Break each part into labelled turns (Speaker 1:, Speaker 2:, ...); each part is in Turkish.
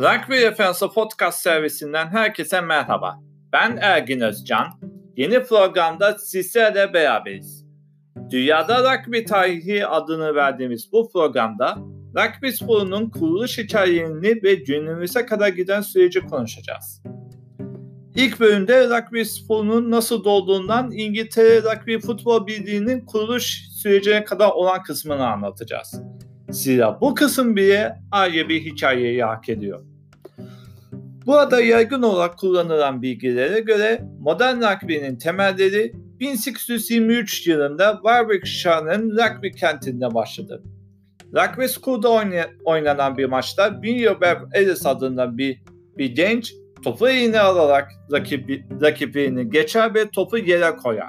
Speaker 1: Rugby Referansı Podcast servisinden herkese merhaba. Ben Ergin Özcan. Yeni programda sizlerle beraberiz. Dünyada Rugby Tarihi adını verdiğimiz bu programda rugby sporunun kuruluş hikayelerini ve günümüze kadar giden süreci konuşacağız. İlk bölümde rugby sporunun nasıl doğduğundan İngiltere Rugby Futbol Birliği'nin kuruluş sürecine kadar olan kısmını anlatacağız. Zira bu kısım bile ayrı bir hikayeyi hak ediyor. Burada yaygın olarak kullanılan bilgilere göre modern rugby'nin temelleri 1823 yılında Warwickshire'ın rugby kentinde başladı. Rugby School'da oynanan bir maçta William Ellis adında bir, bir genç topu eline alarak rakibi, rakibini geçer ve topu yere koyar.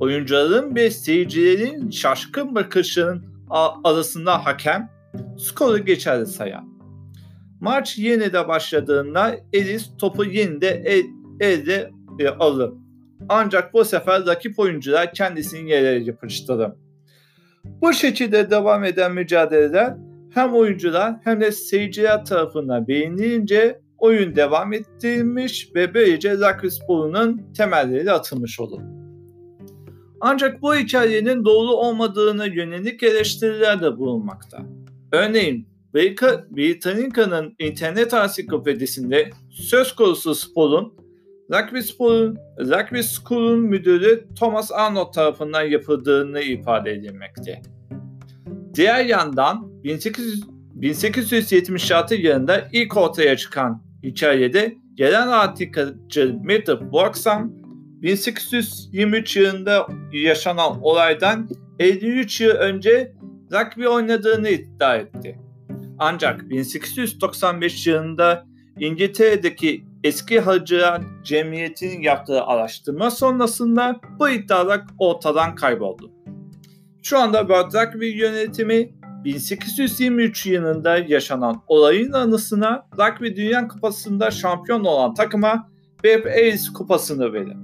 Speaker 1: Oyuncuların ve seyircilerin şaşkın bakışının arasında hakem skoru geçerli sayar. Maç yeni de başladığında Elis topu yeni de el, elde e, alır. Ancak bu sefer rakip oyuncular kendisini yere yapıştırır. Bu şekilde devam eden mücadeleler hem oyuncular hem de seyirciler tarafından beğenilince oyun devam ettirilmiş ve böylece rugby sporunun temelleri atılmış olur. Ancak bu hikayenin doğru olmadığına yönelik eleştiriler de bulunmakta. Örneğin Britannica'nın internet ansiklopedisinde söz konusu sporun Rugby, sporun, Rugby School'un müdürü Thomas Arnold tarafından yapıldığını ifade edilmekte. Diğer yandan 1800, 1876 yılında ilk ortaya çıkan hikayede gelen antikacı Matthew Bloxham 1823 yılında yaşanan olaydan 53 yıl önce rugby oynadığını iddia etti. Ancak 1895 yılında İngiltere'deki eski Hacılar Cemiyeti'nin yaptığı araştırma sonrasında bu iddialar ortadan kayboldu. Şu anda World Rugby yönetimi 1823 yılında yaşanan olayın anısına Rugby Dünya Kupası'nda şampiyon olan takıma Webb Ellis Kupası'nı verir.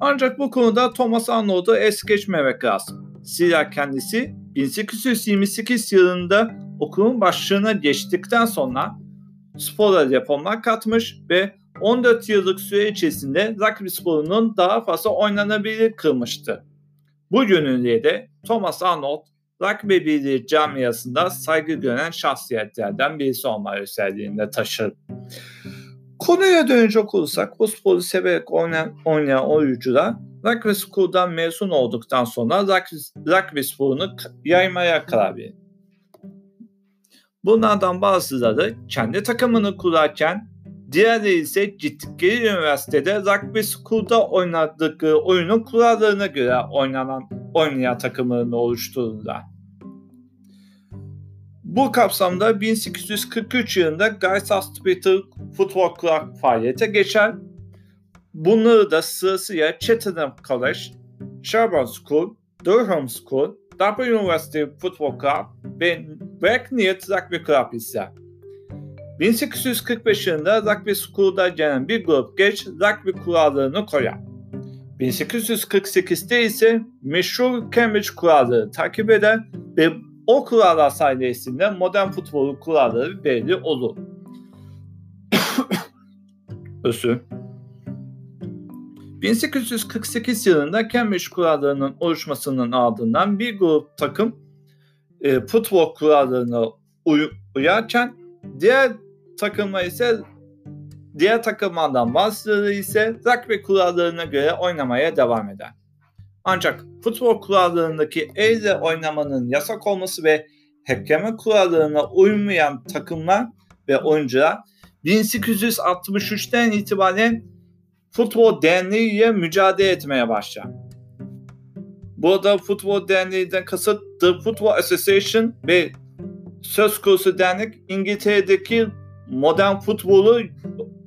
Speaker 1: Ancak bu konuda Thomas Arnold'u es geçmemek lazım. Zira kendisi 1828 yılında okulun başlığına geçtikten sonra spora reformlar katmış ve 14 yıllık süre içerisinde rugby sporunun daha fazla oynanabilir kılmıştı. Bu yönüyle de Thomas Arnold rugby birliği camiasında saygı gören şahsiyetlerden birisi olma özelliğinde taşır. Konuya dönecek olursak bu sporu severek oynayan, oynayan oyuncular rugby school'dan mezun olduktan sonra rugby, rugby sporunu yaymaya karar verir. Bunlardan bazıları kendi takımını kurarken diğerleri ise gittikleri üniversitede rugby school'da oynadıkları oyunun kurallarına göre oynanan oynayan takımlarını oluştururlar. Bu kapsamda 1843 yılında Guys Hospital Football Club faaliyete geçer. Bunları da sırasıyla Cheltenham College, Sherborne School, Durham School, Dublin University Football Club ve Bracknell Rugby Club ise 1845 yılında Rugby School'da gelen bir grup genç rugby kurallarını koyar. 1848'de ise meşhur Cambridge kuralları takip eder ve o kurallar sayesinde modern futbolun kuralları belli olur. Özür. 1848 yılında Cambridge kurallarının oluşmasının ardından bir grup takım e, futbol kurallarına uy- uyarken diğer takımlar ise diğer takımlardan bazıları ise rugby kurallarına göre oynamaya devam eder. Ancak futbol kurallarındaki elle oynamanın yasak olması ve hakkeme kurallarına uymayan takımlar ve oyuncular 1863'ten itibaren Futbol Derneği ile mücadele etmeye başlar. Burada Futbol Derneği'den kasıt The Football Association ve söz konusu dernek İngiltere'deki modern futbolu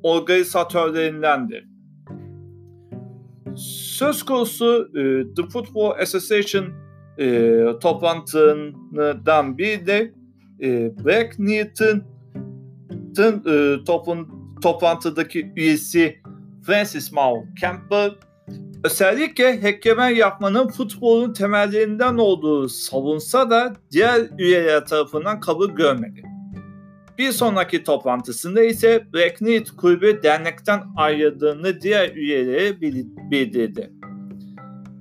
Speaker 1: organizatörlerindendir. Söz konusu e, The Football Association e, toplantından bir de e, Black Newton e, toplantıdaki üyesi Francis Mao Campbell özellikle hekkemen yapmanın futbolun temellerinden olduğu savunsa da diğer üyeler tarafından kabul görmedi. Bir sonraki toplantısında ise Black Knight kulübü dernekten ayrıldığını diğer üyeleri bildirdi.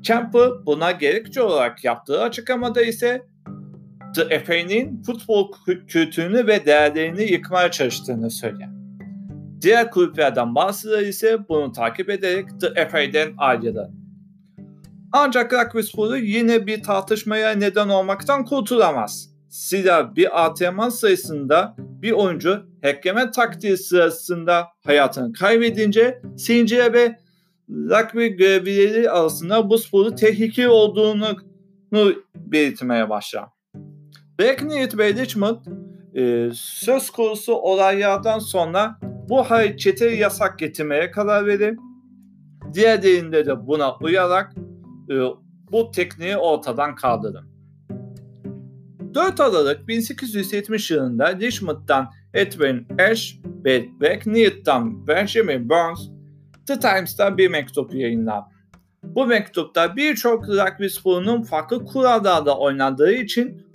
Speaker 1: Champer buna gerekçe olarak yaptığı açıklamada ise The FA'nin futbol kültürünü ve değerlerini yıkmaya çalıştığını söyledi. Diğer kulüplerden bazıları ise bunu takip ederek The FA'den ayrıldı. Ancak rugby sporu yine bir tartışmaya neden olmaktan kurtulamaz. Zira bir antrenman sayısında bir oyuncu hackleme taktiği sırasında hayatını kaybedince seyirciler ve rugby görevlileri arasında bu sporu tehlikeli olduğunu belirtmeye başlar. Blackney ve Richmond e, söz konusu olaylardan sonra bu harekete yasak getirmeye karar verir. Diğerlerinde de buna uyarak e, bu tekniği ortadan kaldırır. 4 Aralık 1870 yılında Richmond'dan Edwin Ash ve Blackneed'dan Benjamin Burns The Times'ta bir mektup yayınlar. Bu mektupta birçok rugby sporunun farklı kurallarda oynandığı için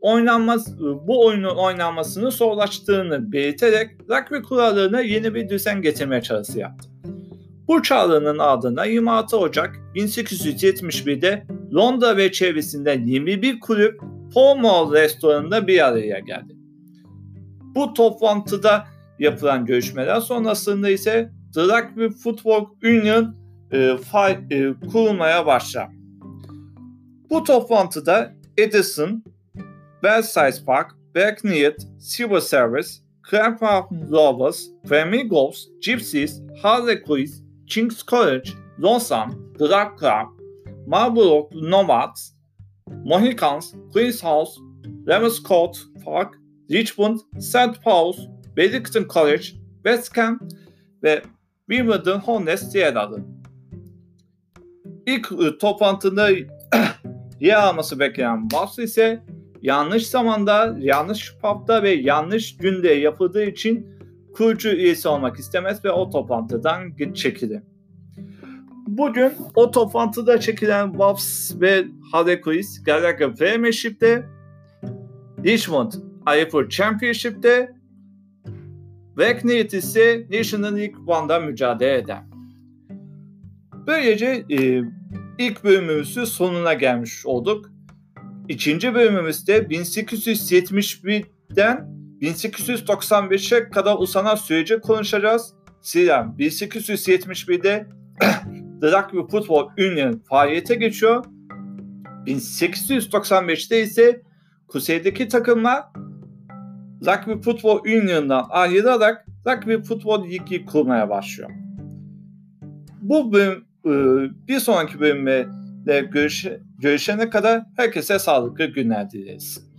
Speaker 1: oynanmaz, bu oyunun oynanmasını zorlaştığını belirterek rugby kurallarına yeni bir düzen getirmeye çağrısı yaptı. Bu çağrının ardından 26 Ocak 1871'de Londra ve çevresinden 21 kulüp Paul restoranında bir araya geldi. Bu toplantıda yapılan görüşmeler sonrasında ise The Rugby Football Union e, fay, e, kurulmaya başlar. Bu toplantıda Edison, Belsize Park, Blackneed, Silver Service, Clapham Rovers, Flamingos, Gypsies, Harlequins, King's College, Lonesome, Drag Club, Marlborough Nomads, Mohicans, Queen's House, Lemonscourt Park, Richmond, St. Paul's, Wellington College, West Ham ve Wimbledon Hornets yer aldı. İlk toplantıda yer alması beklenen Buffs ise yanlış zamanda, yanlış pub'da ve yanlış günde yapıldığı için kurucu üyesi olmak istemez ve o toplantıdan çekildi. Bugün o toplantıda çekilen Wolves ve Harlequins Gallagher Premiership'te Richmond AFL Championship'te Blackneyt ise National League One'da mücadele eder. Böylece e, ilk bölümümüzün sonuna gelmiş olduk. İkinci bölümümüzde 1871'den 1895'e kadar uzanan süreci konuşacağız. Zira 1871'de The Rugby Football Union faaliyete geçiyor. 1895'te ise kuzeydeki takımlar Rugby Football Union'dan ayrılarak Rugby Football Ligi kurmaya başlıyor. Bu bölüm, e, bir sonraki bölümde görüş, görüşene kadar herkese sağlıklı günler dileriz.